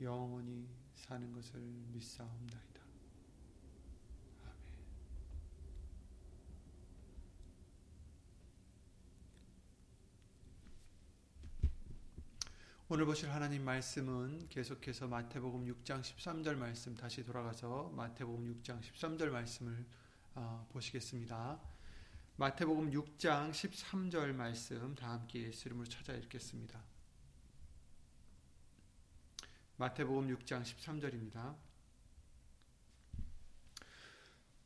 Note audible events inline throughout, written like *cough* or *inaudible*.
영원히 사는 것을 믿사옵나이다. 아멘. 오늘 보실 하나님 말씀은 계속해서 마태복음 6장 13절 말씀 다시 돌아가서 마태복음 6장 13절 말씀을 어, 보시겠습니다. 마태복음 6장 13절 말씀 다 함께 예수 이름으로 찾아 읽겠습니다. 마태복음 6장 13절입니다.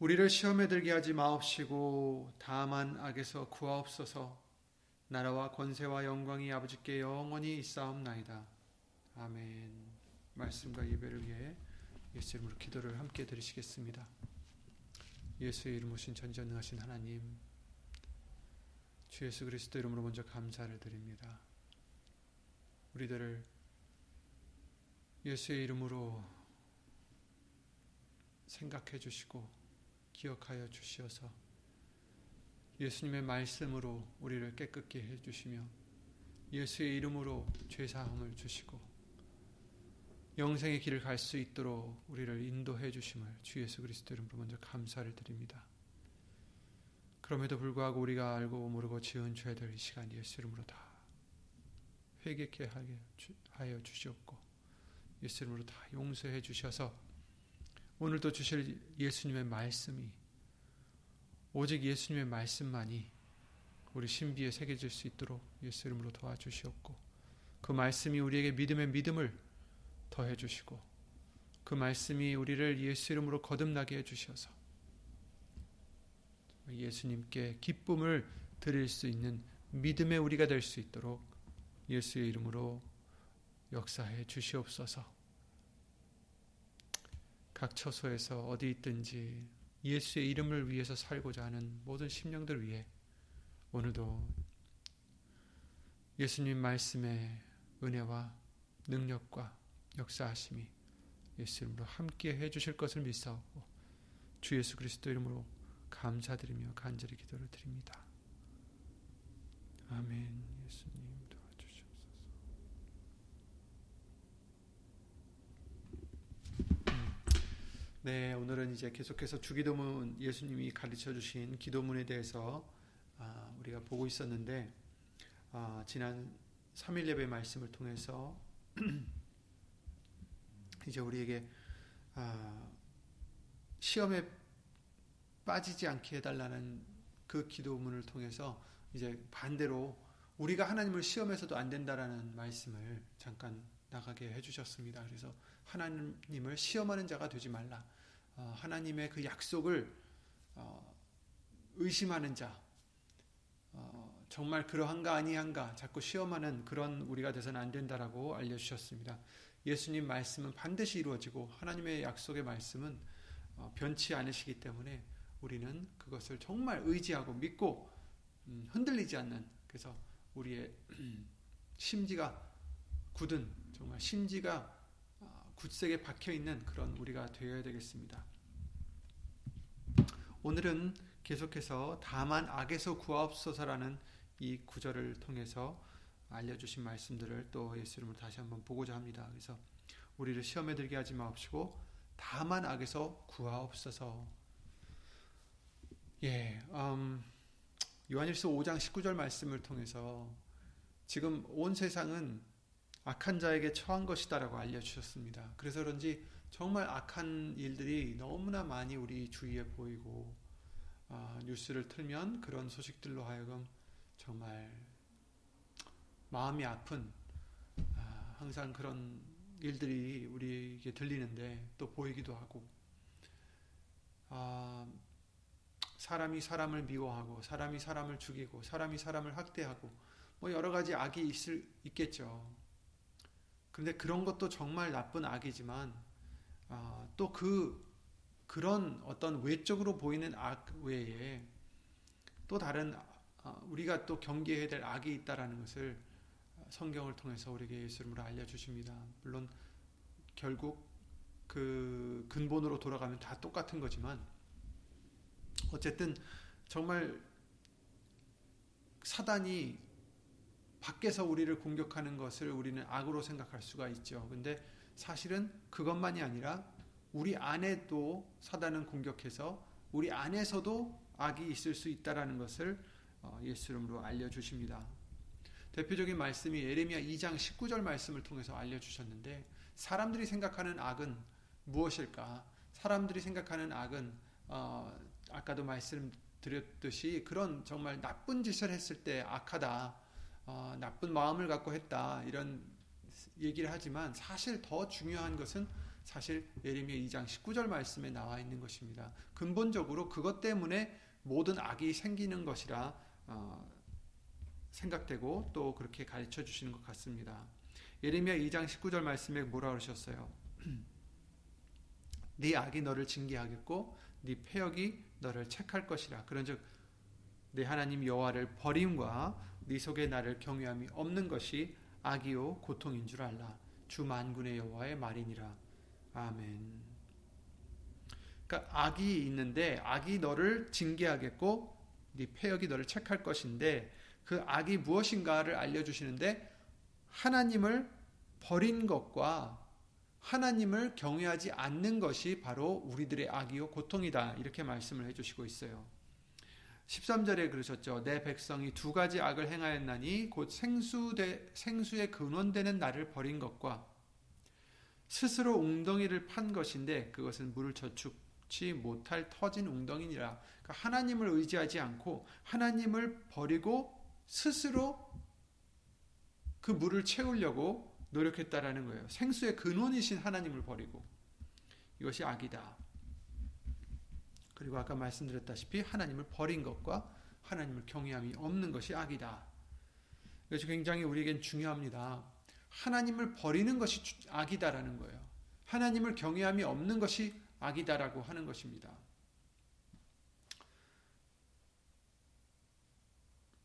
우리를 시험에 들게 하지 마옵시고 다만 악에서 구하옵소서 나라와 권세와 영광이 아버지께 영원히 있사옵나이다. 아멘. 말씀과 예배를 위해 예수 이름으로 기도를 함께 드리시겠습니다. 예수의 이름 오신 전전능하신 하나님 주 예수 그리스도 이름으로 먼저 감사를 드립니다. 우리들을 예수의 이름으로 생각해 주시고 기억하여 주시어서 예수님의 말씀으로 우리를 깨끗게 해 주시며 예수의 이름으로 죄사함을 주시고 영생의 길을 갈 수 있도록 우리를 인도해 주심을 주 예수 그리스도 이름으로 먼저 감사를 드립니다. 그럼에도 불구하고 우리가 알고 모르고 지은 죄들 이 시간 예수 이름으로 다 회개케 하여 주시옵고 예수 이름으로 다 용서해 주셔서 오늘도 주실 예수님의 말씀이 오직 예수님의 말씀만이 우리 신비에 새겨질 수 있도록 예수 이름으로 도와주시옵고 그 말씀이 우리에게 믿음의 믿음을 더해 주시고 그 말씀이 우리를 예수 이름으로 거듭나게 해 주셔서 예수님께 기쁨을 드릴 수 있는 믿음의 우리가 될 수 있도록 예수의 이름으로 역사해 주시옵소서. 각 처소에서 어디 있든지 예수의 이름을 위해서 살고자 하는 모든 심령들 위해 오늘도 예수님 말씀의 은혜와 능력과 역사하심이 예수 이름으로 함께 해 주실 것을 믿사오고 주 예수 그리스도 이름으로 감사드리며 간절히 기도를 드립니다. 아멘. 예수님. 네, 오늘은 이제 계속해서 주기도문 예수님이 가르쳐 주신 기도문에 대해서 아, 우리가 보고 있었는데 아, 지난 3일 예배 말씀을 통해서 *clears throat* 이제 우리에게 아, 시험에 빠지지 않게 해달라는 그 기도문을 통해서 이제 반대로 우리가 하나님을 시험해서도 안 된다라는 말씀을 잠깐 나가게 해주셨습니다. 그래서 하나님을 시험하는 자가 되지 말라. 어, 하나님의 그 약속을 어, 의심하는 자, 어, 정말 그러한가 아니한가 자꾸 시험하는 그런 우리가 돼서는 안 된다라고 알려주셨습니다. 예수님 말씀은 반드시 이루어지고 하나님의 약속의 말씀은 변치 않으시기 때문에 우리는 그것을 정말 의지하고 믿고 음, 흔들리지 않는 그래서 우리의 *clears throat* 심지가 굳은 정말 심지가 굳세게 박혀 있는 그런 우리가 되어야 되겠습니다. 오늘은 계속해서 다만 악에서 구하옵소서라는 이 구절을 통해서 알려주신 말씀들을 또 예수 이름으로 다시 한번 보고자 합니다. 그래서 우리를 시험에 들게 하지 마옵시고 다만 악에서 구하옵소서. 예, 음, 요한일서 5장 19절 말씀을 통해서 지금 온 세상은 악한 자에게 처한 것이다라고 알려주셨습니다. 그래서 그런지 정말 악한 일들이 너무나 많이 우리 주위에 보이고 아, 뉴스를 틀면 그런 소식들로 하여금 정말 마음이 아픈 아, 항상 그런 일들이 우리에게 들리는데 또 보이기도 하고 아, 사람이 사람을 미워하고 사람이 사람을 죽이고 사람이 사람을 학대하고 뭐 여러 가지 악이 있을 있겠죠. 그런데 그런 것도 정말 나쁜 악이지만 아, 또그 그런 어떤 외적으로 보이는 악 외에 또 다른 아, 우리가 또 경계해야 될 악이 있다라는 것을 성경을 통해서 우리에게 예수님으로 알려주십니다. 물론 결국 그 근본으로 돌아가면 다 똑같은 거지만 어쨌든 정말 사단이 밖에서 우리를 공격하는 것을 우리는 악으로 생각할 수가 있죠. 근데 사실은 그것만이 아니라 우리 안에도 사단은 공격해서 우리 안에서도 악이 있을 수 있다라는 것을 어, 예수 이름으로 알려 주십니다. 대표적인 말씀이 예레미야 2장 19절 말씀을 통해서 알려 주셨는데 사람들이 생각하는 악은 무엇일까? 사람들이 생각하는 악은 어, 아까도 말씀드렸듯이 그런 정말 나쁜 짓을 했을 때 악하다, 어, 나쁜 마음을 갖고 했다 이런 얘기를 하지만 사실 더 중요한 것은 사실 예레미야 2장 19절 말씀에 나와 있는 것입니다. 근본적으로 그것 때문에 모든 악이 생기는 것이라 어, 생각되고 또 그렇게 가르쳐 주시는 것 같습니다. 예레미야 2장 19절 말씀에 뭐라 그러셨어요? *clears throat* 네 악이 너를 징계하겠고 네 폐역이 너를 책할 것이라. 그런즉 네 하나님 여호와를 버림과 네 속에 나를 경외함이 없는 것이 악이요 고통인 줄 알라. 주 만군의 여호와의 말이니라. 아멘. 그러니까 악이 있는데 악이 너를 징계하겠고 네 폐역이 너를 책할 것인데 그 악이 무엇인가를 알려 주시는데 하나님을 버린 것과 하나님을 경외하지 않는 것이 바로 우리들의 악이요 고통이다. 이렇게 말씀을 해 주시고 있어요. 13절에 그러셨죠. 내 백성이 두 가지 악을 행하였나니 곧 생수대, 생수의 근원되는 나를 버린 것과 스스로 웅덩이를 판 것인데 그것은 물을 저축치 못할 터진 웅덩이니라. 그러니까 하나님을 의지하지 않고 하나님을 버리고 스스로 그 물을 채우려고 노력했다라는 거예요. 생수의 근원이신 하나님을 버리고 이것이 악이다. 그리고 아까 말씀드렸다시피 하나님을 버린 것과 하나님을 경외함이 없는 것이 악이다. 그래서 굉장히 우리에겐 중요합니다. 하나님을 버리는 것이 악이다라는 거예요. 하나님을 경외함이 없는 것이 악이다라고 하는 것입니다.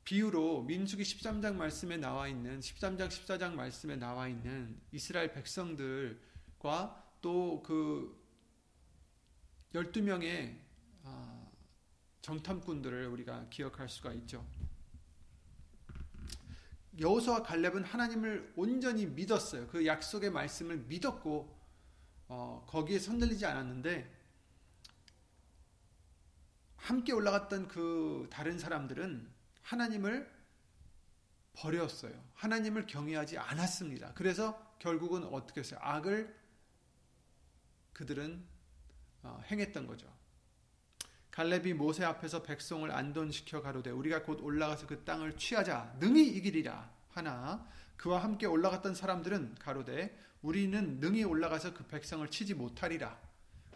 비유로 민수기 13장 말씀에 나와 있는 13장 14장 말씀에 나와 있는 이스라엘 백성들과 또 그 12명의 아, 정탐꾼들을 우리가 기억할 수가 있죠. 여호수와 갈렙은 하나님을 온전히 믿었어요. 그 약속의 말씀을 믿었고 어, 거기에 손들리지 않았는데 함께 올라갔던 그 다른 사람들은 하나님을 버렸어요. 하나님을 경외하지 않았습니다. 그래서 결국은 어떻게 했어요? 악을 그들은 어, 행했던 거죠. 갈렙이 모세 앞에서 백성을 안돈시켜 가로되 우리가 곧 올라가서 그 땅을 취하자. 능히 이기리라. 하나 그와 함께 올라갔던 사람들은 가로되 우리는 능히 올라가서 그 백성을 치지 못하리라.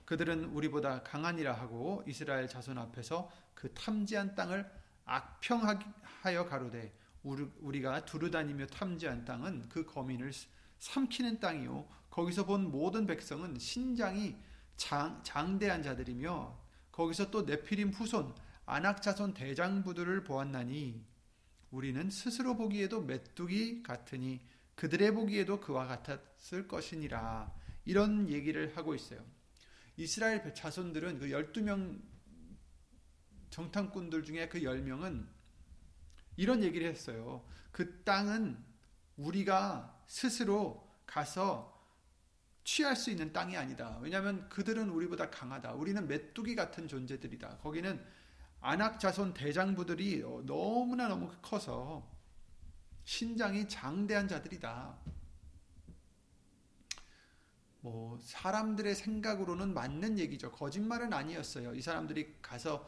그들은 우리보다 강하니라 하고 이스라엘 자손 앞에서 그 탐지한 땅을 악평하여 가로되 우리가 두루다니며 탐지한 땅은 그 거민을 삼키는 땅이요. 거기서 본 모든 백성은 신장이 장, 장대한 자들이며 거기서 또 네피림 후손 아낙 자손 대장부들을 보았나니 우리는 스스로 보기에도 메뚜기 같으니 그들의 보기에도 그와 같았을 것이니라 이런 얘기를 하고 있어요. 이스라엘 자손들은 그 12명 정탐꾼들 중에 그 10명은 이런 얘기를 했어요. 그 땅은 우리가 스스로 가서 취할 수 있는 땅이 아니다. 왜냐하면 그들은 우리보다 강하다. 우리는 메뚜기 같은 존재들이다. 거기는 안악 자손 대장부들이 너무나 너무 커서 신장이 장대한 자들이다. 뭐 사람들의 생각으로는 맞는 얘기죠. 거짓말은 아니었어요. 이 사람들이 가서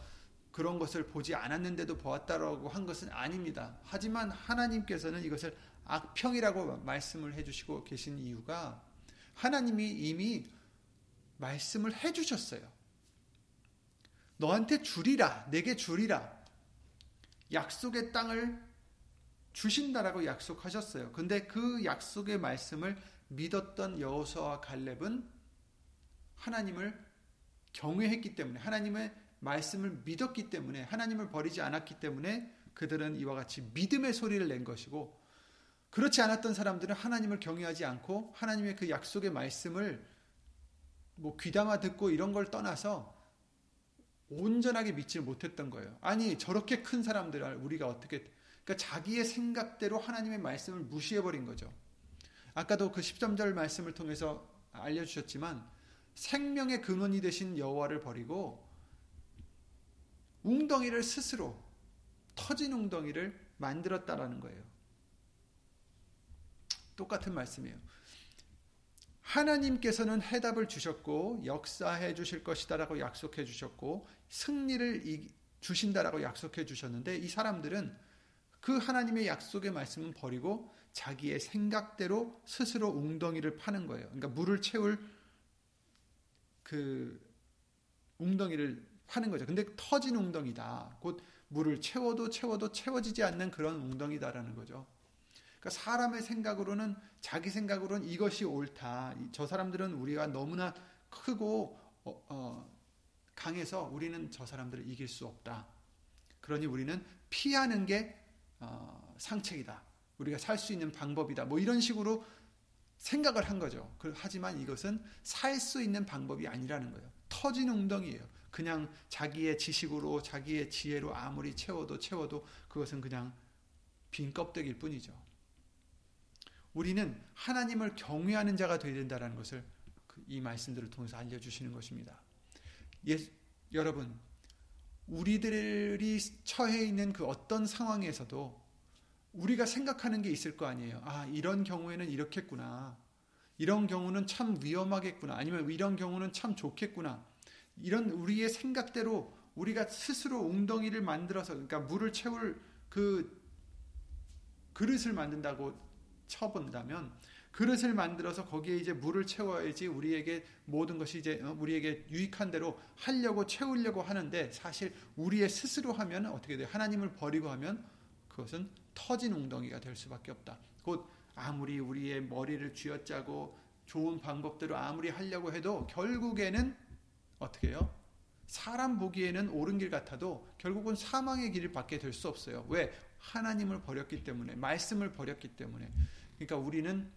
그런 것을 보지 않았는데도 보았다라고 한 것은 아닙니다. 하지만 하나님께서는 이것을 악평이라고 말씀을 해주시고 계신 이유가 하나님이 이미 말씀을 해주셨어요. 너한테 주리라, 내게 주리라. 약속의 땅을 주신다라고 약속하셨어요. 근데 그 약속의 말씀을 믿었던 여호수아와 갈렙은 하나님을 경외했기 때문에 하나님의 말씀을 믿었기 때문에 하나님을 버리지 않았기 때문에 그들은 이와 같이 믿음의 소리를 낸 것이고 그렇지 않았던 사람들은 하나님을 경외하지 않고 하나님의 그 약속의 말씀을 뭐 귀담아 듣고 이런 걸 떠나서 온전하게 믿지 못했던 거예요. 아니 저렇게 큰 사람들을 우리가 어떻게 그러니까 자기의 생각대로 하나님의 말씀을 무시해 버린 거죠. 아까도 그 13절 말씀을 통해서 알려 주셨지만 생명의 근원이 되신 여호와를 버리고 웅덩이를 스스로 터진 웅덩이를 만들었다라는 거예요. 똑같은 말씀이에요. 하나님께서는 해답을 주셨고 역사해 주실 것이다라고 약속해 주셨고 승리를 주신다라고 약속해 주셨는데 이 사람들은 그 하나님의 약속의 말씀은 버리고 자기의 생각대로 스스로 웅덩이를 파는 거예요. 그러니까 물을 채울 그 웅덩이를 파는 거죠. 근데 터진 웅덩이다. 곧 물을 채워도 채워도 채워지지 않는 그런 웅덩이다라는 거죠. 그러니까 사람의 생각으로는 자기 생각으로는 이것이 옳다. 저 사람들은 우리가 너무나 크고 어, 어, 강해서 우리는 저 사람들을 이길 수 없다. 그러니 우리는 피하는 게 어, 상책이다. 우리가 살 수 있는 방법이다. 뭐 이런 식으로 생각을 한 거죠. 하지만 이것은 살 수 있는 방법이 아니라는 거예요. 터진 웅덩이에요. 그냥 자기의 지식으로 자기의 지혜로 아무리 채워도 채워도 그것은 그냥 빈 껍데기일 뿐이죠. 우리는 하나님을 경외하는 자가 되어야 된다는 것을 그이 말씀들을 통해서 알려주시는 것입니다. 예, 여러분, 우리들이 처해 있는 그 어떤 상황에서도 우리가 생각하는 게 있을 거 아니에요. 아, 이런 경우에는 이렇겠구나. 이런 경우는 참 위험하겠구나. 아니면 이런 경우는 참 좋겠구나. 이런 우리의 생각대로 우리가 스스로 웅덩이를 만들어서 그러니까 물을 채울 그 그릇을 만든다고 쳐본다면 그릇을 만들어서 거기에 이제 물을 채워야지 우리에게 모든 것이 이제 어, 우리에게 유익한 대로 하려고 채우려고 하는데 사실 우리의 스스로 하면 어떻게 돼요? 하나님을 버리고 하면 그것은 터진 웅덩이가 될 수밖에 없다. 곧 아무리 우리의 머리를 쥐어짜고 좋은 방법대로 아무리 하려고 해도 결국에는 어떻게 해요? 사람 보기에는 옳은 길 같아도 결국은 사망의 길을 받게 될 수 없어요. 왜? 하나님을 버렸기 때문에, 말씀을 버렸기 때문에. 그러니까 우리는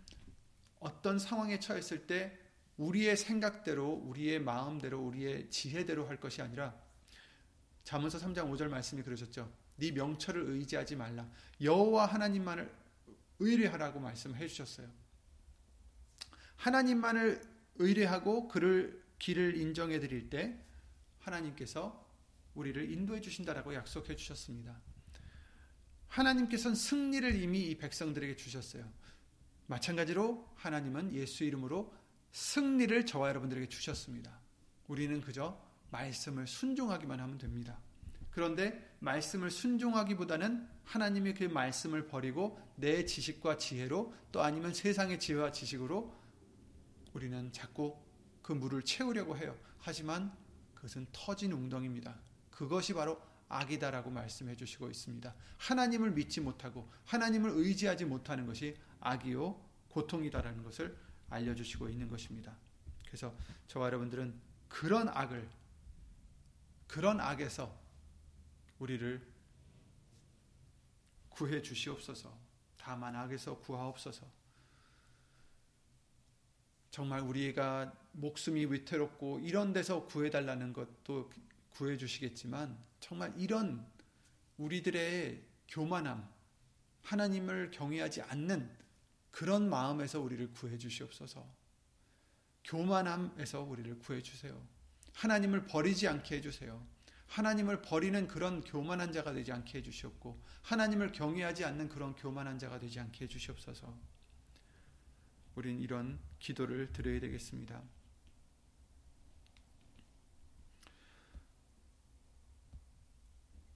어떤 상황에 처했을 때 우리의 생각대로, 우리의 마음대로, 우리의 지혜대로 할 것이 아니라 잠언서 3장 5절 말씀이 그러셨죠. 네 명철을 의지하지 말라. 여호와 하나님만을 의뢰하라고 말씀해 주셨어요. 하나님만을 의뢰하고 그를 길을 인정해 드릴 때 하나님께서 우리를 인도해 주신다라고 약속해 주셨습니다. 하나님께서는 승리를 이미 이 백성들에게 주셨어요. 마찬가지로 하나님은 예수 이름으로 승리를 저와 여러분들에게 주셨습니다. 우리는 그저 말씀을 순종하기만 하면 됩니다. 그런데 말씀을 순종하기보다는 하나님의 그 말씀을 버리고 내 지식과 지혜로 또 아니면 세상의 지혜와 지식으로 우리는 자꾸 그 물을 채우려고 해요. 하지만 그것은 터진 웅덩입니다. 그것이 바로 악이다라고 말씀해 주시고 있습니다. 하나님을 믿지 못하고 하나님을 의지하지 못하는 것이 악이요 고통이다라는 것을 알려주시고 있는 것입니다. 그래서 저와 여러분들은 그런 악을 그런 악에서 우리를 구해 주시옵소서. 다만 악에서 구하옵소서. 정말 우리가 목숨이 위태롭고 이런 데서 구해달라는 것도 구해 주시겠지만 정말 이런 우리들의 교만함, 하나님을 경외하지 않는 그런 마음에서 우리를 구해 주시옵소서. 교만함에서 우리를 구해 주세요. 하나님을 버리지 않게 해 주세요. 하나님을 버리는 그런 교만한 자가 되지 않게 해 주시옵고 하나님을 경외하지 않는 그런 교만한 자가 되지 않게 해 주시옵소서. 우린 이런 기도를 드려야 되겠습니다.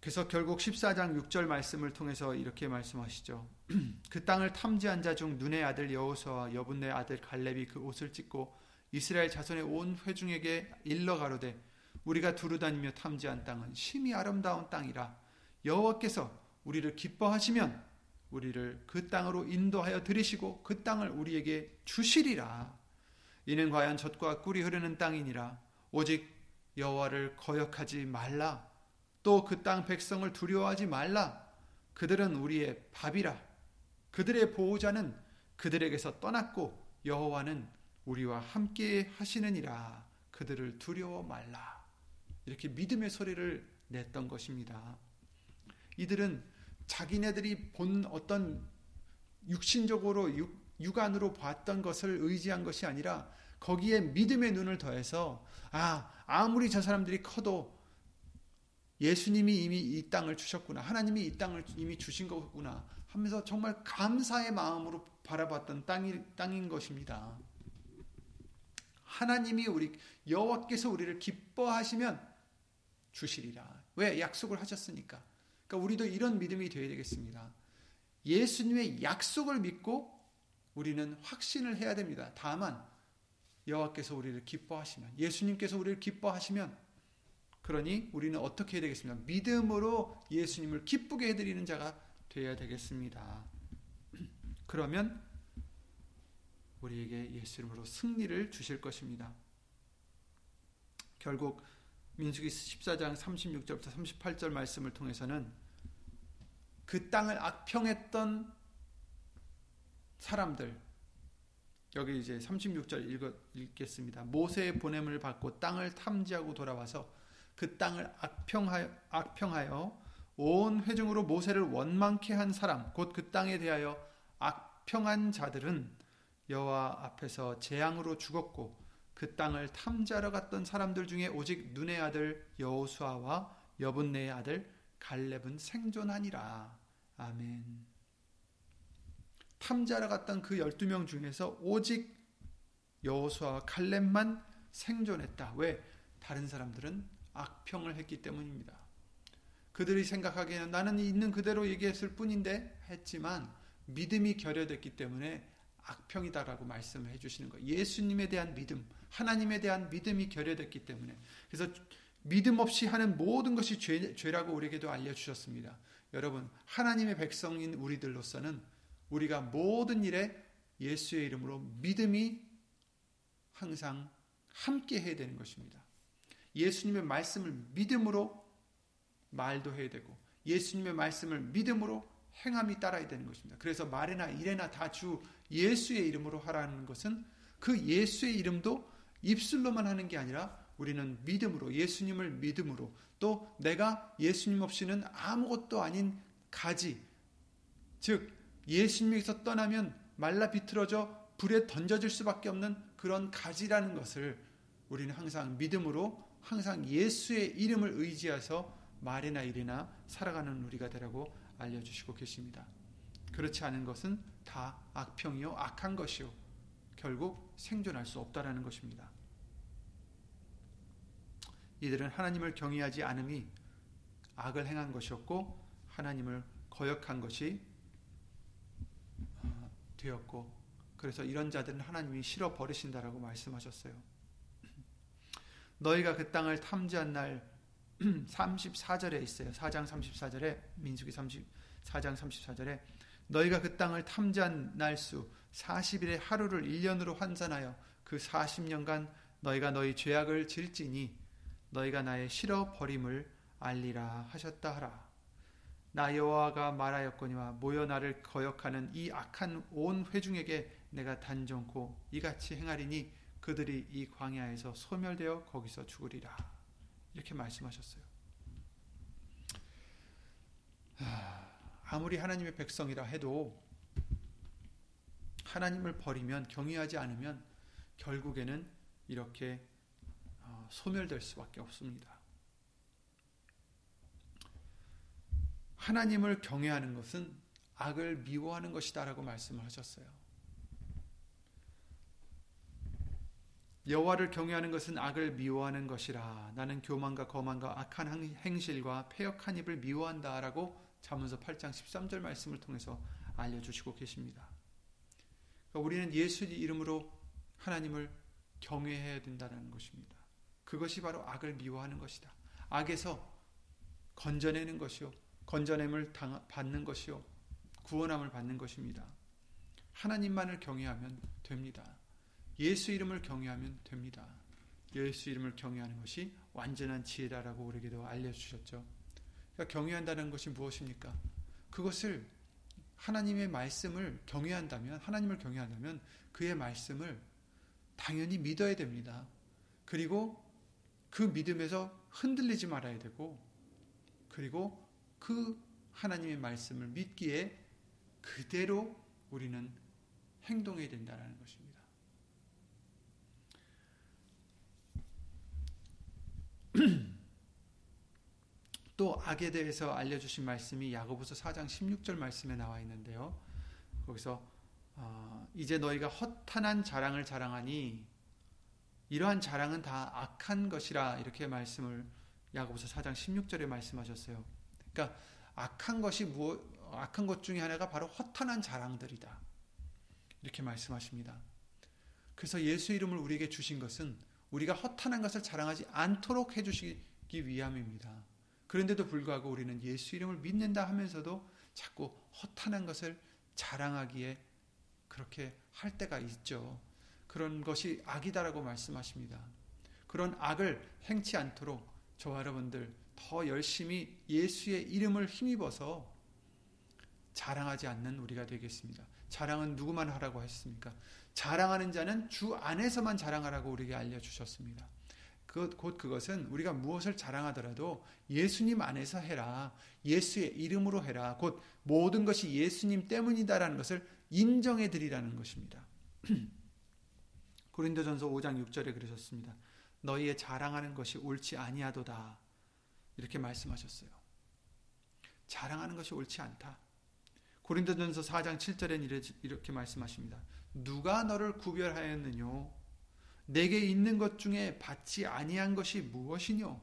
그래서 결국 14장 6절 말씀을 통해서 이렇게 말씀하시죠. *clears throat* 그 땅을 탐지한 자 중 눈의 아들 여호수아와 여분의 아들 갈렙이 그 옷을 찢고 이스라엘 자손의 온 회중에게 일러 가로되 우리가 두루 다니며 탐지한 땅은 심히 아름다운 땅이라 여호와께서 우리를 기뻐하시면 우리를 그 땅으로 인도하여 들이시고 그 땅을 우리에게 주시리라. 이는 과연 젖과 꿀이 흐르는 땅이니라. 오직 여호와를 거역하지 말라. 또 그 땅 백성을 두려워하지 말라. 그들은 우리의 밥이라. 그들의 보호자는 그들에게서 떠났고 여호와는 우리와 함께 하시느니라. 그들을 두려워 말라. 이렇게 믿음의 소리를 냈던 것입니다. 이들은 자기네들이 본 어떤 육신적으로 육, 육안으로 봤던 것을 의지한 것이 아니라 거기에 믿음의 눈을 더해서 아 아무리 저 사람들이 커도 예수님이 이미 이 땅을 주셨구나 하나님이 이 땅을 이미 주신 거구나 하면서 정말 감사의 마음으로 바라봤던 땅이, 땅인 것입니다. 하나님이 우리 여호와께서 우리를 기뻐하시면 주시리라. 왜 약속을 하셨으니까. 그러니까 우리도 이런 믿음이 되어야 되겠습니다. 예수님의 약속을 믿고 우리는 확신을 해야 됩니다. 다만 여호와께서 우리를 기뻐하시면 예수님께서 우리를 기뻐하시면 그러니 우리는 어떻게 해야 되겠습니까? 믿음으로 예수님을 기쁘게 해드리는 자가 되어야 되겠습니다. *clears throat* 그러면 우리에게 예수 이름으로 승리를 주실 것입니다. 결국 민수기 14장 36절부터 38절 말씀을 통해서는 그 땅을 악평했던 사람들 여기 이제 36절 읽어, 읽겠습니다. 모세의 보냄을 받고 땅을 탐지하고 돌아와서 그 땅을 악평하여, 악평하여 온 회중으로 모세를 원망케 한 사람 곧 그 땅에 대하여 악평한 자들은 여호와 앞에서 재앙으로 죽었고 그 땅을 탐지하러 갔던 사람들 중에 오직 눈의 아들 여호수아와 여분네의 아들 갈렙은 생존하니라. 아멘. 탐지하러 갔던 그 12명 중에서 오직 여호수아와 갈렙만 생존했다. 왜? 다른 사람들은 악평을 했기 때문입니다. 그들이 생각하기에는 나는 있는 그대로 얘기했을 뿐인데 했지만 믿음이 결여됐기 때문에 악평이다라고 말씀을 해주시는 거예요. 예수님에 대한 믿음, 하나님에 대한 믿음이 결여됐기 때문에. 그래서 믿음 없이 하는 모든 것이 죄, 죄라고 우리에게도 알려주셨습니다. 여러분, 하나님의 백성인 우리들로서는 우리가 모든 일에 예수의 이름으로 믿음이 항상 함께 해야 되는 것입니다. 예수님의 말씀을 믿음으로 말도 해야 되고, 예수님의 말씀을 믿음으로 행함이 따라야 되는 것입니다. 그래서 말이나 일에나 다 주 예수의 이름으로 하라는 것은 그 예수의 이름도 입술로만 하는 게 아니라 우리는 믿음으로 예수님을 믿음으로 또 내가 예수님 없이는 아무것도 아닌 가지 즉 예수님에서 떠나면 말라 비틀어져 불에 던져질 수밖에 없는 그런 가지라는 것을 우리는 항상 믿음으로 항상 예수의 이름을 의지해서 말이나 일이나 살아가는 우리가 되라고 알려주시고 계십니다. 그렇지 않은 것은 다 악평이요 악한 것이요 결국 생존할 수 없다라는 것입니다. 이들은 하나님을 경외하지 않음이 악을 행한 것이었고 하나님을 거역한 것이 어, 되었고 그래서 이런 자들은 하나님이 싫어 버리신다라고 말씀하셨어요. 너희가 그 땅을 탐지한 날 *clears throat* 34절에 있어요. 4장 34절에 민수기 34장 34절에 너희가 그 땅을 탐지한 날수 40일의 하루를 1년으로 환산하여 그 40년간 너희가 너희 죄악을 질지니 너희가 나의 싫어 버림을 알리라 하셨다 하라. 나 여호와가 말하였거니와 모여 나를 거역하는 이 악한 온 회중에게 내가 단정코 이같이 행하리니 그들이 이 광야에서 소멸되어 거기서 죽으리라. 이렇게 말씀하셨어요. 아무리 하나님의 백성이라 해도 하나님을 버리면 경외하지 않으면 결국에는 이렇게 어, 소멸될 수밖에 없습니다. 하나님을 경외하는 것은 악을 미워하는 것이다라고 말씀을 하셨어요. 여호와를 경외하는 것은 악을 미워하는 것이라 나는 교만과 거만과 악한 행실과 폐역한 입을 미워한다라고 잠언서 8장 13절 말씀을 통해서 알려 주시고 계십니다. 그러니까 우리는 예수 이름으로 하나님을 경외해야 된다는 것입니다. 그것이 바로 악을 미워하는 것이다. 악에서 건져내는 것이요. 건져냄을 받는 것이요. 구원함을 받는 것입니다. 하나님만을 경외하면 됩니다. 예수 이름을 경외하면 됩니다. 예수 이름을 경외하는 것이 완전한 지혜다라고 우리에게도 알려주셨죠. 그러니까 경외한다는 것이 무엇입니까? 그것을 하나님의 말씀을 경외한다면, 하나님을 경외한다면 그의 말씀을 당연히 믿어야 됩니다. 그리고 그 믿음에서 흔들리지 말아야 되고, 그리고 그 하나님의 말씀을 믿기에 그대로 우리는 행동해야 된다는 것입니다. 또 악에 대해서 알려주신 말씀이 야고보서 4장 16절 말씀에 나와 있는데요. 거기서 어, 이제 너희가 허탄한 자랑을 자랑하니 이러한 자랑은 다 악한 것이라 이렇게 말씀을 야고보서 4장 16절에 말씀하셨어요. 그러니까 악한 것이 무엇 악한 것 중에 하나가 바로 허탄한 자랑들이다. 이렇게 말씀하십니다. 그래서 예수 이름을 우리에게 주신 것은 우리가 허탄한 것을 자랑하지 않도록 해주시기 위함입니다. 그런데도 불구하고 우리는 예수 이름을 믿는다 하면서도 자꾸 허탄한 것을 자랑하기에 그렇게 할 때가 있죠. 그런 것이 악이다라고 말씀하십니다. 그런 악을 행치 않도록 저와 여러분들 더 열심히 예수의 이름을 힘입어서 자랑하지 않는 우리가 되겠습니다. 자랑은 누구만 하라고 했습니까? 자랑하는 자는 주 안에서만 자랑하라고 우리에게 알려주셨습니다. 그, 곧 그것은 우리가 무엇을 자랑하더라도 예수님 안에서 해라. 예수의 이름으로 해라. 곧 모든 것이 예수님 때문이다라는 것을 인정해 드리라는 것입니다. *clears throat* 고린도전서 5장 6절에 그러셨습니다. 너희의 자랑하는 것이 옳지 아니하도다. 이렇게 말씀하셨어요. 자랑하는 것이 옳지 않다. 고린도전서 4장 7절엔 이렇게 말씀하십니다. 누가 너를 구별하였느뇨? 내게 있는 것 중에 받지 아니한 것이 무엇이뇨?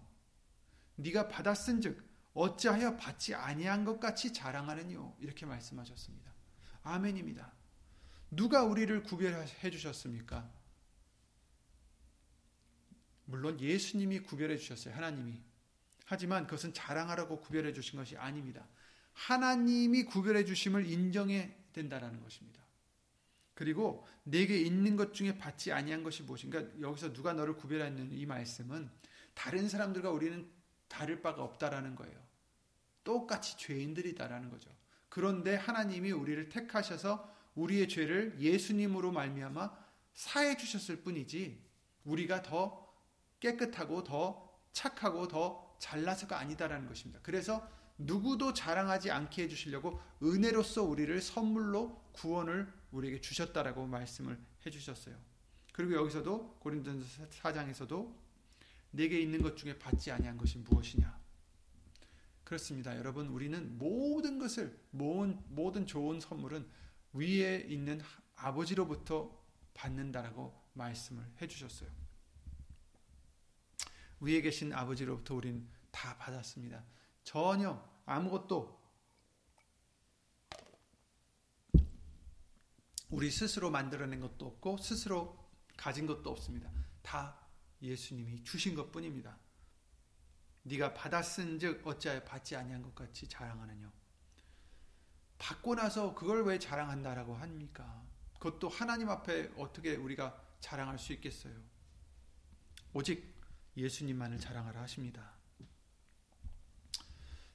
네가 받았은즉 어찌하여 받지 아니한 것 같이 자랑하느뇨? 이렇게 말씀하셨습니다. 아멘입니다. 누가 우리를 구별해 주셨습니까? 물론 예수님이 구별해 주셨어요. 하나님이. 하지만 그것은 자랑하라고 구별해 주신 것이 아닙니다. 하나님이 구별해 주심을 인정해 된다라는 것입니다. 그리고 내게 있는 것 중에 받지 아니한 것이 무엇인가? 여기서 누가 너를 구별하는 이 말씀은 다른 사람들과 우리는 다를 바가 없다라는 거예요. 똑같이 죄인들이다라는 거죠. 그런데 하나님이 우리를 택하셔서 우리의 죄를 예수님으로 말미암아 사해 주셨을 뿐이지 우리가 더 깨끗하고 더 착하고 더 잘나서가 아니다라는 것입니다. 그래서 누구도 자랑하지 않게 해주시려고 은혜로서 우리를 선물로 구원을 우리에게 주셨다라고 말씀을 해주셨어요. 그리고 여기서도 고린도전서 4장에서도 내게 있는 것 중에 받지 아니한 것이 무엇이냐? 그렇습니다. 여러분, 우리는 모든 것을 모든 좋은 선물은 위에 있는 아버지로부터 받는다라고 말씀을 해주셨어요. 위에 계신 아버지로부터 우리는 다 받았습니다. 전혀 아무것도 우리 스스로 만들어낸 것도 없고 스스로 가진 것도 없습니다. 다 예수님이 주신 것뿐입니다. 네가 받았은즉 어찌하여 받지 아니한 것 같이 자랑하느냐. 받고 나서 그걸 왜 자랑한다라고 합니까? 그것도 하나님 앞에 어떻게 우리가 자랑할 수 있겠어요? 오직 예수님만을 자랑하라 하십니다.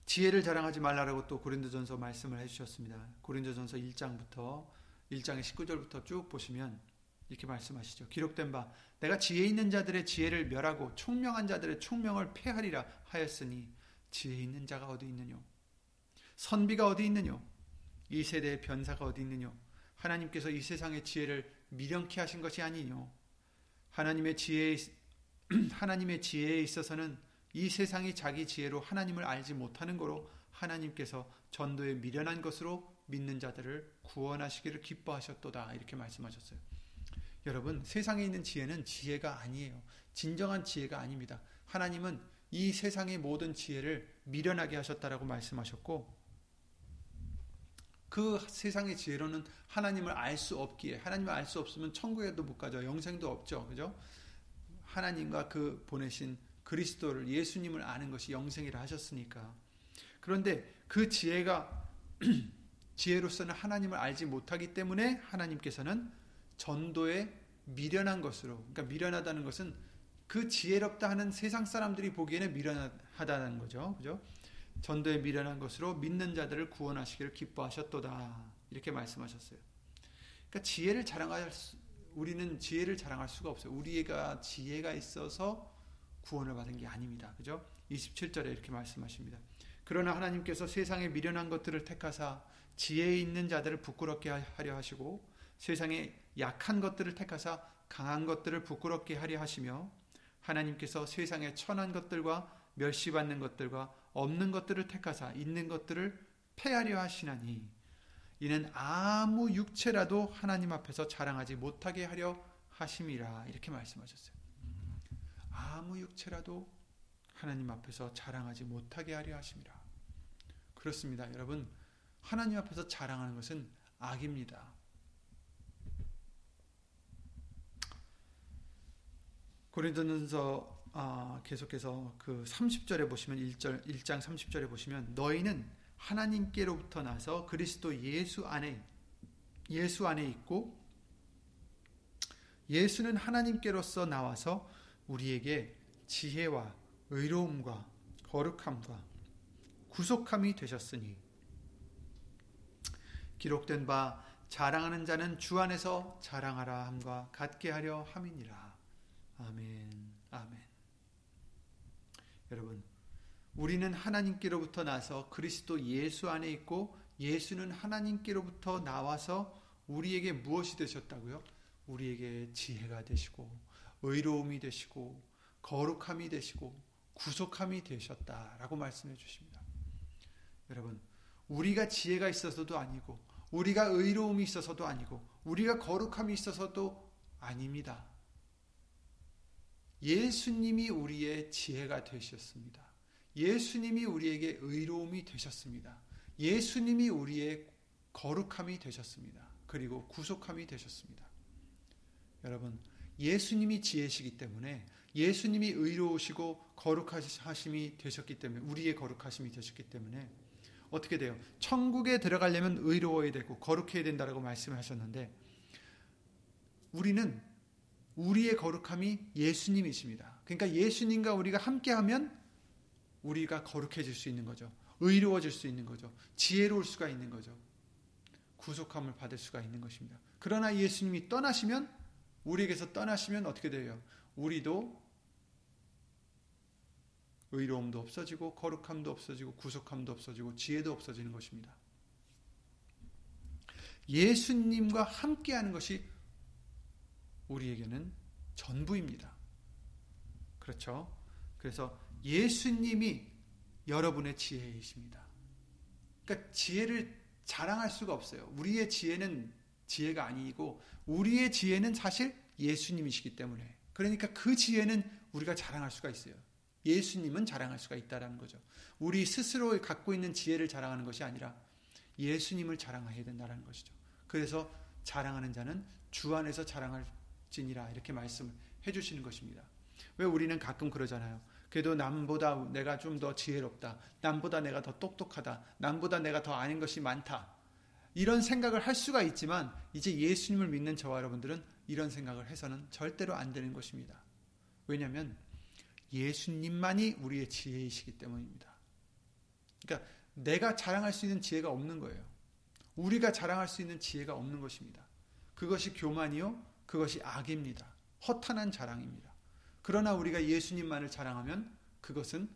지혜를 자랑하지 말라라고 또 고린도전서 말씀을 해주셨습니다. 고린도전서 1장부터 1장의 19절부터 쭉 보시면 이렇게 말씀하시죠. 기록된 바 내가 지혜 있는 자들의 지혜를 멸하고 총명한 자들의 총명을 폐하리라 하였으니 지혜 있는 자가 어디 있느뇨? 선비가 어디 있느뇨? 이 세대의 변사가 어디 있느뇨? 하나님께서 이 세상의 지혜를 미련케 하신 것이 아니뇨. 하나님의 지혜에 *clears throat* 하나님의 지혜에 있어서는 이 세상이 자기 지혜로 하나님을 알지 못하는 거로 하나님께서 전도에 미련한 것으로 믿는 자들을 구원하시기를 기뻐하셨도다. 이렇게 말씀하셨어요. 여러분, 세상에 있는 지혜는 지혜가 아니에요. 진정한 지혜가 아닙니다. 하나님은 이 세상의 모든 지혜를 미련하게 하셨다라고 말씀하셨고, 그 세상의 지혜로는 하나님을 알 수 없기에, 하나님을 알 수 없으면 천국에도 못 가죠. 영생도 없죠. 그죠? 하나님과 그 보내신 그리스도를, 예수님을 아는 것이 영생이라 하셨으니까. 그런데 그 지혜가, *clears throat* 지혜로서는 하나님을 알지 못하기 때문에 하나님께서는 전도에 미련한 것으로, 그러니까 미련하다는 것은 그 지혜롭다 하는 세상 사람들이 보기에는 미련하다는 거죠. 그죠? 전도에 미련한 것으로 믿는 자들을 구원하시기를 기뻐하셨도다. 이렇게 말씀하셨어요. 그러니까 지혜를 자랑할 수, 우리는 지혜를 자랑할 수가 없어요. 우리가 지혜가 있어서 구원을 받은 게 아닙니다. 그죠? 27절에 이렇게 말씀하십니다. 그러나 하나님께서 세상에 미련한 것들을 택하사 지혜 있는 자들을 부끄럽게 하려 하시고 세상에 약한 것들을 택하사 강한 것들을 부끄럽게 하려 하시며 하나님께서 세상에 천한 것들과 멸시받는 것들과 없는 것들을 택하사 있는 것들을 패하려 하시나니 이는 아무 육체라도 하나님 앞에서 자랑하지 못하게 하려 하심이라 이렇게 말씀하셨어요. 아무 육체라도 하나님 앞에서 자랑하지 못하게 하려 하심이라. 그렇습니다. 여러분 하나님 앞에서 자랑하는 것은 악입니다. 고린도전서 아, 계속해서 그 30절에 보시면 1절 1장 30절에 보시면 너희는 하나님께로부터 나서 그리스도 예수 안에 예수 안에 있고 예수는 하나님께로서 나와서 우리에게 지혜와 의로움과 거룩함과 구속함이 되셨으니 기록된 바 자랑하는 자는 주 안에서 자랑하라 함과 같게 하려 함이니라. 아멘. 아멘. 여러분, 우리는 하나님께로부터 나서 그리스도 예수 안에 있고 예수는 하나님께로부터 나와서 우리에게 무엇이 되셨다고요? 우리에게 지혜가 되시고 의로움이 되시고 거룩함이 되시고 구속함이 되셨다라고 말씀해 주십니다. 여러분, 우리가 지혜가 있어서도 아니고 우리가 의로움이 있어서도 아니고 우리가 거룩함이 있어서도 아닙니다. 예수님이 우리의 지혜가 되셨습니다. 예수님이 우리에게 의로움이 되셨습니다. 예수님이 우리의 거룩함이 되셨습니다. 그리고 구속함이 되셨습니다. 여러분, 예수님이 지혜시기 때문에 예수님이 의로우시고 거룩하심이 되셨기 때문에 우리의 거룩하심이 되셨기 때문에 어떻게 돼요? 천국에 들어가려면 의로워야 되고 거룩해야 된다라고 말씀하셨는데 우리는 우리의 거룩함이 예수님이십니다. 그러니까 예수님과 우리가 함께하면 우리가 거룩해질 수 있는 거죠. 의로워질 수 있는 거죠. 지혜로울 수가 있는 거죠. 구속함을 받을 수가 있는 것입니다. 그러나 예수님이 떠나시면 우리에게서 떠나시면 어떻게 돼요? 우리도 의로움도 없어지고 거룩함도 없어지고 구속함도 없어지고 지혜도 없어지는 것입니다. 예수님과 함께하는 것이 우리에게는 전부입니다. 그렇죠? 그래서 예수님이 여러분의 지혜이십니다. 그러니까 지혜를 자랑할 수가 없어요. 우리의 지혜는 지혜가 아니고 우리의 지혜는 사실 예수님이시기 때문에 그러니까 그 지혜는 우리가 자랑할 수가 있어요. 예수님은 자랑할 수가 있다라는 거죠. 우리 스스로 갖고 있는 지혜를 자랑하는 것이 아니라 예수님을 자랑해야 된다는 것이죠. 그래서 자랑하는 자는 주 안에서 자랑할 진이라 이렇게 말씀을 해주시는 것입니다. 왜 우리는 가끔 그러잖아요. 그래도 남보다 내가 좀 더 지혜롭다. 남보다 내가 더 똑똑하다. 남보다 내가 더 아는 것이 많다. 이런 생각을 할 수가 있지만 이제 예수님을 믿는 저와 여러분들은 이런 생각을 해서는 절대로 안 되는 것입니다. 왜냐하면 예수님만이 우리의 지혜이시기 때문입니다. 그러니까 내가 자랑할 수 있는 지혜가 없는 거예요. 우리가 자랑할 수 있는 지혜가 없는 것입니다. 그것이 교만이요, 그것이 악입니다. 허탄한 자랑입니다. 그러나 우리가 예수님만을 자랑하면 그것은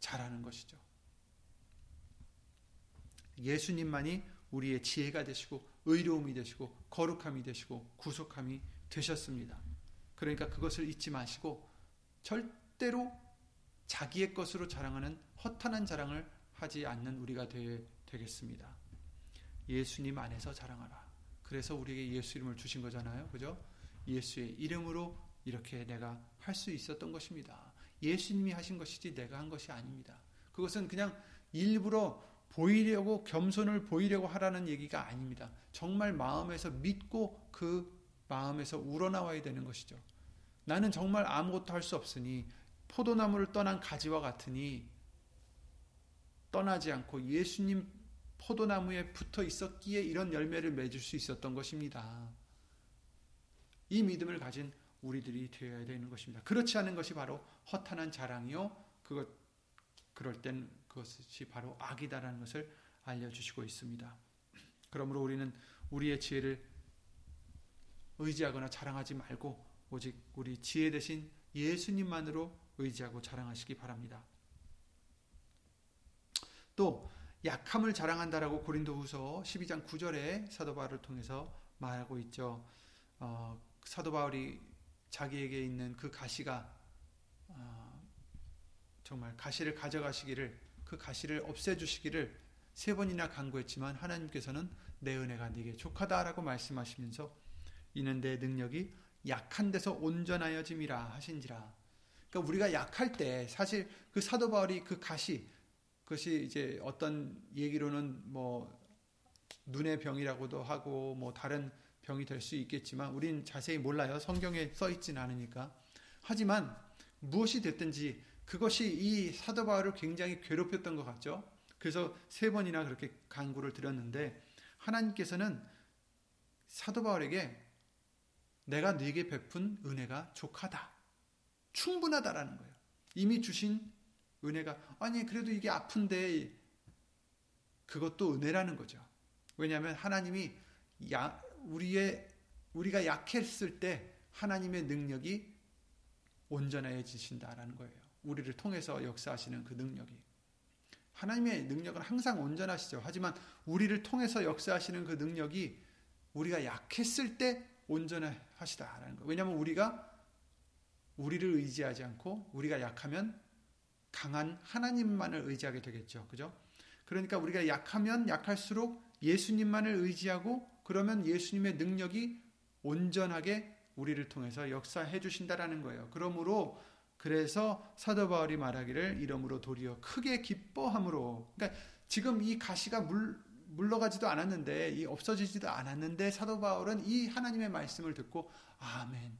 잘하는 것이죠. 예수님만이 우리의 지혜가 되시고 의로움이 되시고 거룩함이 되시고 구속함이 되셨습니다. 그러니까 그것을 잊지 마시고 절대로 자기의 것으로 자랑하는 허탄한 자랑을 하지 않는 우리가 되, 겠습니다 예수님 안에서 자랑하라. 그래서 우리에게 예수 이름을 주신 거잖아요. 그죠? 예수의 이름으로 이렇게 내가 할 수 있었던 것입니다. 예수님이 하신 것이지 내가 한 것이 아닙니다. 그것은 그냥 일부러 보이려고 겸손을 보이려고 하라는 얘기가 아닙니다. 정말 마음에서 믿고 그 마음에서 우러나와야 되는 것이죠. 나는 정말 아무것도 할 수 없으니 포도나무를 떠난 가지와 같으니 떠나지 않고 예수님 포도나무에 붙어 있었기에 이런 열매를 맺을 수 있었던 것입니다. 이 믿음을 가진 우리들이 되어야 되는 것입니다. 그렇지 않은 것이 바로 허탄한 자랑이요. 그것 그럴 땐 그것이 바로 악이다라는 것을 알려주시고 있습니다. 그러므로 우리는 우리의 지혜를 의지하거나 자랑하지 말고 오직 우리 지혜 대신 예수님만으로 의지하고 자랑하시기 바랍니다. 또 약함을 자랑한다라고 고린도후서 12장 9절에 사도 바울을 통해서 말하고 있죠. 어, 사도 바울이 자기에게 있는 그 가시가 어, 정말 가시를 가져가시기를 그 가시를 없애주시기를 세 번이나 간구했지만 하나님께서는 내 은혜가 네게 족하다라고 말씀하시면서 이는 내 능력이 약한 데서 온전하여짐이라 하신지라. 그러니까 우리가 약할 때 사실 그 사도 바울이 그 가시 그것이 이제 어떤 얘기로는 뭐 눈의 병이라고도 하고 뭐 다른 병이 될 수 있겠지만 우린 자세히 몰라요. 성경에 써 있지는 않으니까. 하지만 무엇이 됐든지 그것이 이 사도 바울을 굉장히 괴롭혔던 것 같죠. 그래서 세 번이나 그렇게 간구를 드렸는데 하나님께서는 사도 바울에게 내가 네게 베푼 은혜가 족하다. 충분하다라는 거예요. 이미 주신 은혜가 아니 그래도 이게 아픈데 그것도 은혜라는 거죠. 왜냐하면 하나님이 야, 우리의 우리가 약했을 때 하나님의 능력이 온전해지신다라는 거예요. 우리를 통해서 역사하시는 그 능력이 하나님의 능력은 항상 온전하시죠. 하지만 우리를 통해서 역사하시는 그 능력이 우리가 약했을 때 온전하시다라는 거예요. 왜냐하면 우리가 우리를 의지하지 않고 우리가 약하면 강한 하나님만을 의지하게 되겠죠. 그죠? 그러니까 우리가 약하면 약할수록 예수님만을 의지하고 그러면 예수님의 능력이 온전하게 우리를 통해서 역사해 주신다라는 거예요. 그러므로 그래서 사도 바울이 말하기를 이러므로 도리어 크게 기뻐함으로 그러니까 지금 이 가시가 물 물러가지도 않았는데 이 없어지지도 않았는데 사도 바울은 이 하나님의 말씀을 듣고 아멘.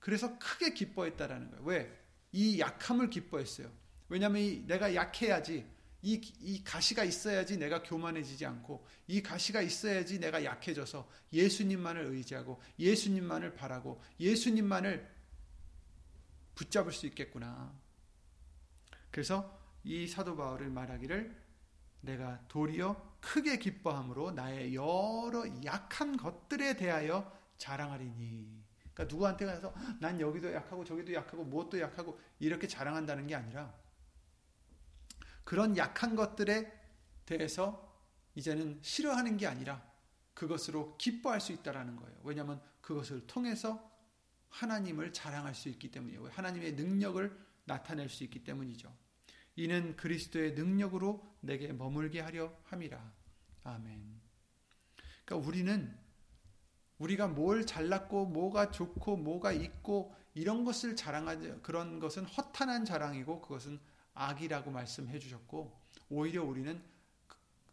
그래서 크게 기뻐했다라는 거예요. 왜? 이 약함을 기뻐했어요. 왜냐하면 내가 약해야지 이, 이 가시가 있어야지 내가 교만해지지 않고 이 가시가 있어야지 내가 약해져서 예수님만을 의지하고 예수님만을 바라고 예수님만을 붙잡을 수 있겠구나. 그래서 이 사도 바울을 말하기를 내가 도리어 크게 기뻐함으로 나의 여러 약한 것들에 대하여 자랑하리니. 그러니까 누구한테 가서 난 여기도 약하고 저기도 약하고 무엇도 약하고 이렇게 자랑한다는 게 아니라 그런 약한 것들에 대해서 이제는 싫어하는 게 아니라 그것으로 기뻐할 수 있다라는 거예요. 왜냐하면 그것을 통해서 하나님을 자랑할 수 있기 때문이에요. 하나님의 능력을 나타낼 수 있기 때문이죠. 이는 그리스도의 능력으로 내게 머물게 하려 함이라. 아멘. 그러니까 우리는 우리가 뭘 잘났고 뭐가 좋고 뭐가 있고 이런 것을 자랑하지 그런 것은 허탄한 자랑이고 그것은 악이라고 말씀해 주셨고 오히려 우리는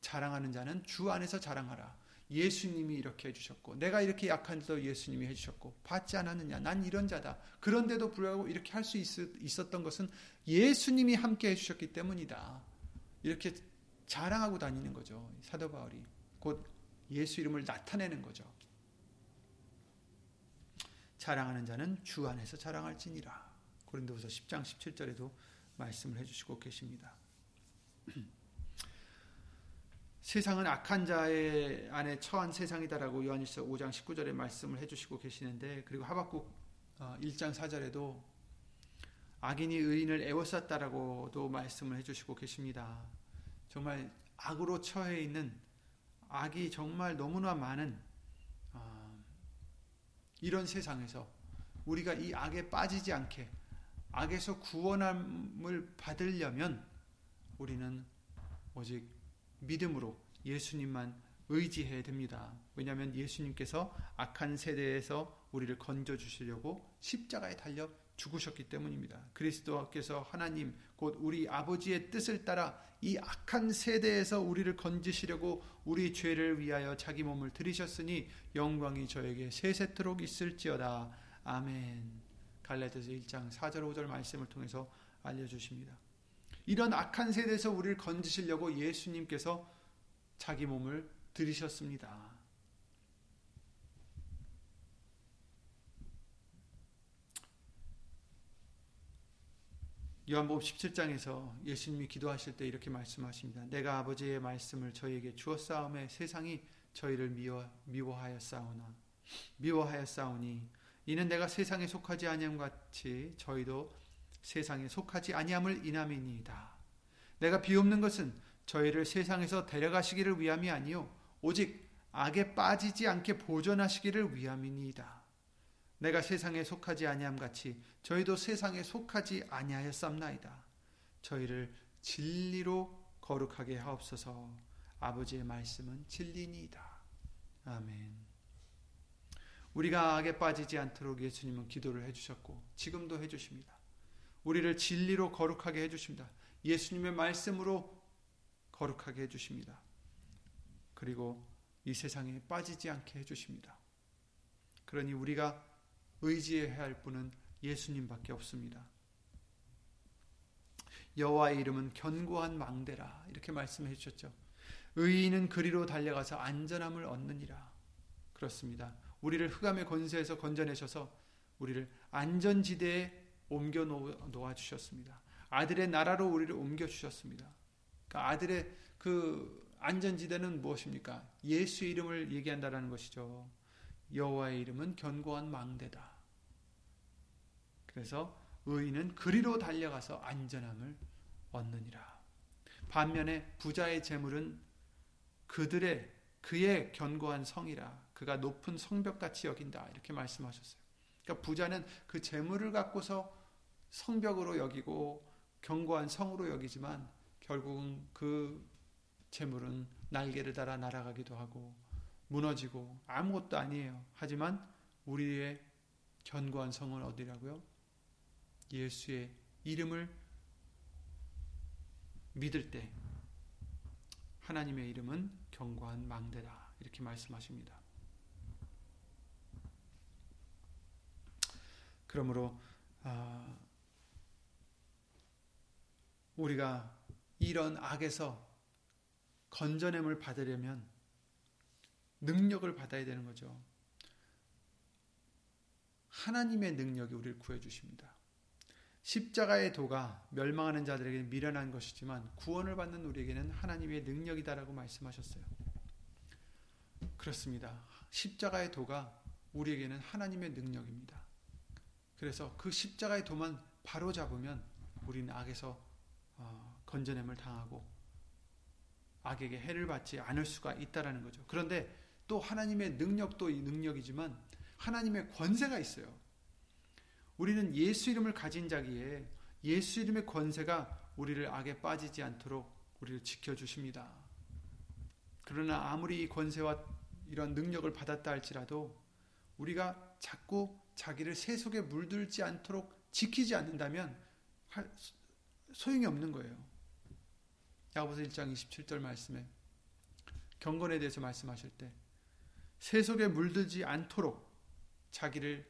자랑하는 자는 주 안에서 자랑하라. 예수님이 이렇게 해주셨고 내가 이렇게 약한데도 예수님이 해주셨고 받지 않았느냐? 난 이런 자다. 그런데도 불구하고 이렇게 할 수 있었던 것은 예수님이 함께 해주셨기 때문이다. 이렇게 자랑하고 다니는 거죠 사도 바울이. 곧 예수 이름을 나타내는 거죠. 자랑하는 자는 주 안에서 자랑할지니라. 고린도후서 10장 17절에도 말씀을 해주시고 계십니다. *clears throat* 세상은 악한 자의 안에 처한 세상이다라고 요한일서 5장 19절에 말씀을 해주시고 계시는데 그리고 하박국 1장 어, 4절에도 악인이 의인을 애워쌌다라고도 말씀을 해주시고 계십니다. 정말 악으로 처해 있는 악이 정말 너무나 많은 어, 이런 세상에서 우리가 이 악에 빠지지 않게 악에서 구원함을 받으려면 우리는 오직 믿음으로 예수님만 의지해야 됩니다. 왜냐하면 예수님께서 악한 세대에서 우리를 건져 주시려고 십자가에 달려 죽으셨기 때문입니다. 그리스도께서 하나님 곧 우리 아버지의 뜻을 따라 이 악한 세대에서 우리를 건지시려고 우리 죄를 위하여 자기 몸을 들이셨으니 영광이 저에게 세세토록 있을지어다. 아멘. 갈라디아서 1장 4절 5절 말씀을 통해서 알려 주십니다. 이런 악한 세대에서 우리를 건지시려고 예수님께서 자기 몸을 들이셨습니다. 요한복음 17장에서 예수님이 기도하실 때 이렇게 말씀하십니다. 내가 아버지의 말씀을 저희에게 주었사오매 세상이 저희를 미워 미워하였사오나 미워하였사오니 이는 내가 세상에 속하지 아니함 같이 저희도 세상에 속하지 아니함을 인함이니이다. 내가 비옵는 것은 저희를 세상에서 데려가시기를 위함이 아니요 오직 악에 빠지지 않게 보존하시기를 위함이니이다. 내가 세상에 속하지 아니함 같이 저희도 세상에 속하지 아니하였삼나이다. 저희를 진리로 거룩하게 하옵소서. 아버지의 말씀은 진리니이다. 아멘. 우리가 악에 빠지지 않도록 예수님은 기도를 해주셨고 지금도 해주십니다. 우리를 진리로 거룩하게 해주십니다. 예수님의 말씀으로 거룩하게 해주십니다. 그리고 이 세상에 빠지지 않게 해주십니다. 그러니 우리가 의지해야 할 분은 예수님밖에 없습니다. 여호와의 이름은 견고한 망대라 이렇게 말씀해 주셨죠. 의인은 그리로 달려가서 안전함을 얻느니라. 그렇습니다. 우리를 흑암의 권세에서 건져내셔서 우리를 안전지대에 옮겨 놓아 주셨습니다. 아들의 나라로 우리를 옮겨 주셨습니다. 그러니까 아들의 그 안전지대는 무엇입니까? 예수 이름을 얘기한다라는 것이죠. 여호와의 이름은 견고한 망대다. 그래서 의인은 그리로 달려가서 안전함을 얻느니라. 반면에 부자의 재물은 그들의 그의 견고한 성이라 그가 높은 성벽같이 여긴다 이렇게 말씀하셨어요. 그러니까 부자는 그 재물을 갖고서 성벽으로 여기고 견고한 성으로 여기지만 결국은 그 재물은 날개를 달아 날아가기도 하고 무너지고 아무것도 아니에요. 하지만 우리의 견고한 성은 어디라고요? 예수의 이름을 믿을 때 하나님의 이름은 견고한 망대다. 이렇게 말씀하십니다. 그러므로 아, 우리가 이런 악에서 건져냄을 받으려면 능력을 받아야 되는 거죠. 하나님의 능력이 우리를 구해 주십니다. 십자가의 도가 멸망하는 자들에게 미련한 것이지만 구원을 받는 우리에게는 하나님의 능력이다라고 말씀하셨어요. 그렇습니다. 십자가의 도가 우리에게는 하나님의 능력입니다. 그래서 그 십자가의 도만 바로 잡으면 우리는 악에서 어, 건져냄을 당하고 악에게 해를 받지 않을 수가 있다라는 거죠. 그런데 또 하나님의 능력도 이 능력이지만 하나님의 권세가 있어요. 우리는 예수 이름을 가진 자기에 예수 이름의 권세가 우리를 악에 빠지지 않도록 우리를 지켜주십니다. 그러나 아무리 이 권세와 이런 능력을 받았다 할지라도 우리가 자꾸 자기를 세 속에 물들지 않도록 지키지 않는다면 소용이 없는 거예요. 야고보서 1장 27절 말씀에 경건에 대해서 말씀하실 때 세속에 물들지 않도록 자기를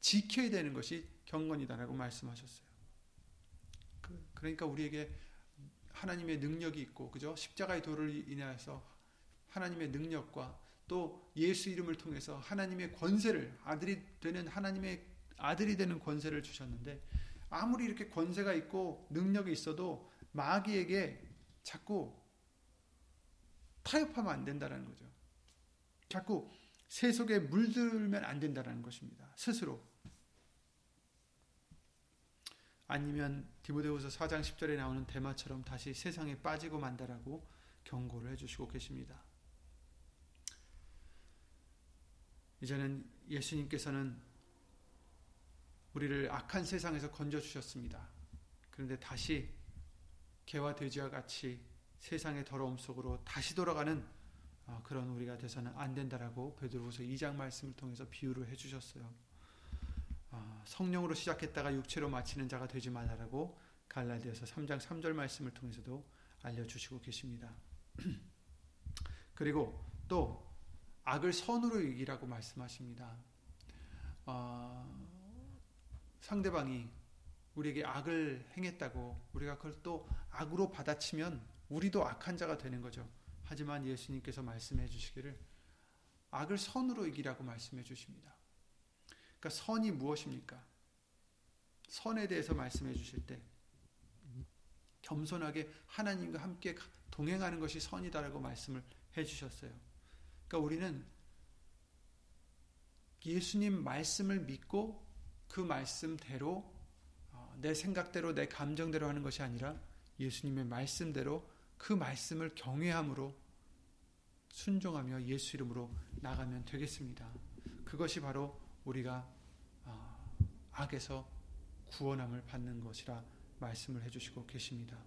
지켜야 되는 것이 경건이다라고 말씀하셨어요. 그, 그러니까 우리에게 하나님의 능력이 있고 그죠? 십자가의 도를 인하여서 하나님의 능력과 또 예수 이름을 통해서 하나님의 권세를 아들이 되는 하나님의 아들이 되는 권세를 주셨는데 아무리 이렇게 권세가 있고 능력이 있어도 마귀에게 자꾸 타협하면 안 된다는 거죠. 자꾸 세속에 물들면 안 된다는 것입니다. 스스로. 아니면 디모데후서 4장 10절에 나오는 대마처럼 다시 세상에 빠지고 만다라고 경고를 해주시고 계십니다. 이제는 예수님께서는 우리를 악한 세상에서 건져 주셨습니다. 그런데 다시 개와 돼지와 같이 세상의 더러움 속으로 다시 돌아가는 어, 그런 우리가 돼서는 안 된다라고 베드로후서 2장 말씀을 통해서 비유를 해주셨어요. 어, 성령으로 시작했다가 육체로 마치는 자가 되지 말라라고 갈라디아서 3장 3절 말씀을 통해서도 알려주시고 계십니다. *clears throat* 그리고 또 악을 선으로 이기라고 말씀하십니다. 어, 상대방이 우리에게 악을 행했다고 우리가 그걸 또 악으로 받아치면 우리도 악한 자가 되는 거죠. 하지만 예수님께서 말씀해 주시기를 악을 선으로 이기라고 말씀해 주십니다. 그러니까 선이 무엇입니까? 선에 대해서 말씀해 주실 때 겸손하게 하나님과 함께 동행하는 것이 선이다라고 말씀을 해 주셨어요. 그러니까 우리는 예수님 말씀을 믿고 그 말씀대로 어, 내 생각대로 내 감정대로 하는 것이 아니라 예수님의 말씀대로 그 말씀을 경외함으로 순종하며 예수 이름으로 나가면 되겠습니다. 그것이 바로 우리가 어, 악에서 구원함을 받는 것이라 말씀을 해주시고 계십니다.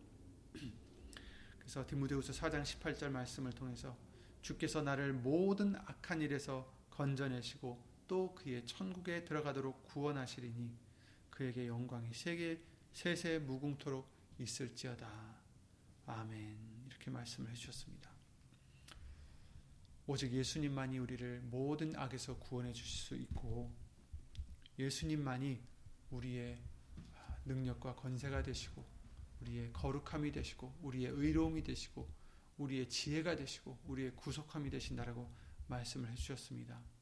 *clears throat* 그래서 디모데후서 4장 18절 말씀을 통해서 주께서 나를 모든 악한 일에서 건져내시고 또 그의 천국에 들어가도록 구원하시리니 그에게 영광이 세계 세세 무궁토록 있을지어다. 아멘. 이렇게 말씀을 해주셨습니다. 오직 예수님만이 우리를 모든 악에서 구원해 주실 수 있고 예수님만이 우리의 능력과 권세가 되시고 우리의 거룩함이 되시고 우리의 의로움이 되시고 우리의 지혜가 되시고 우리의 구속함이 되신다라고 말씀을 해주셨습니다.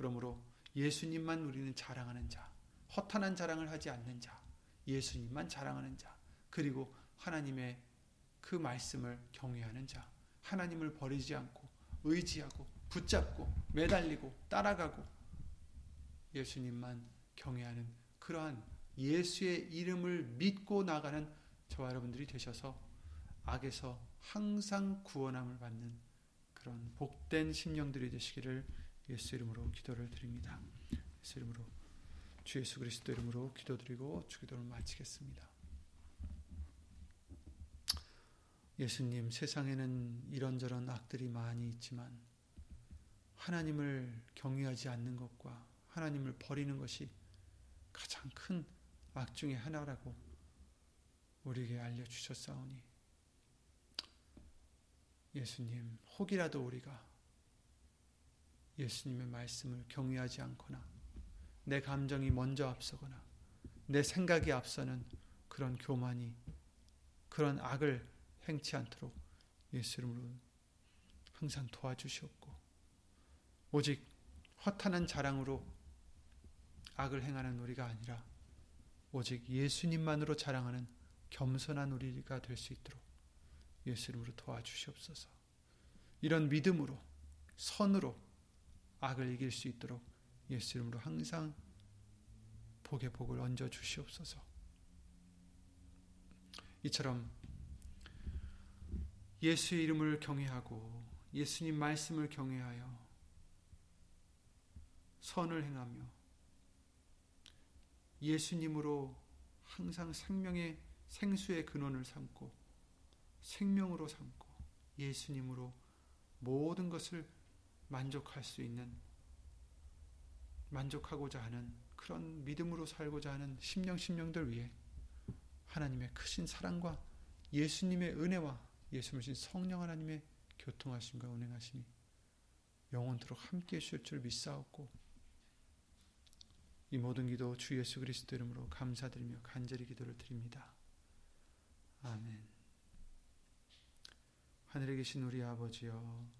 그러므로 예수님만 우리는 자랑하는 자, 허탄한 자랑을 하지 않는 자, 예수님만 자랑하는 자, 그리고 하나님의 그 말씀을 경외하는 자, 하나님을 버리지 않고 의지하고 붙잡고 매달리고 따라가고 예수님만 경외하는 그러한 예수의 이름을 믿고 나가는 저와 여러분들이 되셔서 악에서 항상 구원함을 받는 그런 복된 심령들이 되시기를 예수 이름으로 기도를 드립니다. 예수 이름으로 주 예수 그리스도 이름으로 기도드리고 주기도를 마치겠습니다. 예수님, 세상에는 이런저런 악들이 많이 있지만 하나님을 경외하지 않는 것과 하나님을 버리는 것이 가장 큰 악 중의 하나라고 우리에게 알려주셨사오니 예수님, 혹이라도 우리가 예수님의 말씀을 경외하지 않거나 내 감정이 먼저 앞서거나 내 생각이 앞서는 그런 교만이 그런 악을 행치 않도록 예수 이름으로 항상 도와주시옵고 오직 허탄한 자랑으로 악을 행하는 우리가 아니라 오직 예수님만으로 자랑하는 겸손한 우리가 될 수 있도록 예수 이름으로 도와주시옵소서. 이런 믿음으로 선으로 악을 이길 수 있도록 예수 이름으로 항상 복의 복을 얹어 주시옵소서. 이처럼 예수 이름을 경외하고 예수님 말씀을 경외하여 선을 행하며 예수님으로 항상 생명의 생수의 근원을 삼고 생명으로 삼고 예수님으로 모든 것을 만족할 수 있는 만족하고자 하는 그런 믿음으로 살고자 하는 심령 심령들 위해 하나님의 크신 사랑과 예수님의 은혜와 예수님 신 성령 하나님의 교통하심과 운행하심이 영원토록 함께 해주실 줄 믿사옵고 이 모든 기도 주 예수 그리스도 이름으로 감사드리며 간절히 기도를 드립니다. 아멘 하늘에 계신 우리 아버지여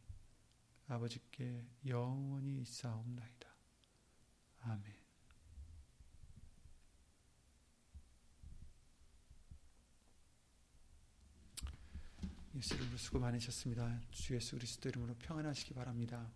아버지께 영원히 있사옵나이다. 아멘 예수 이름으로 수고 많으셨습니다. 주 예수 그리스도 이름으로 평안하시기 바랍니다.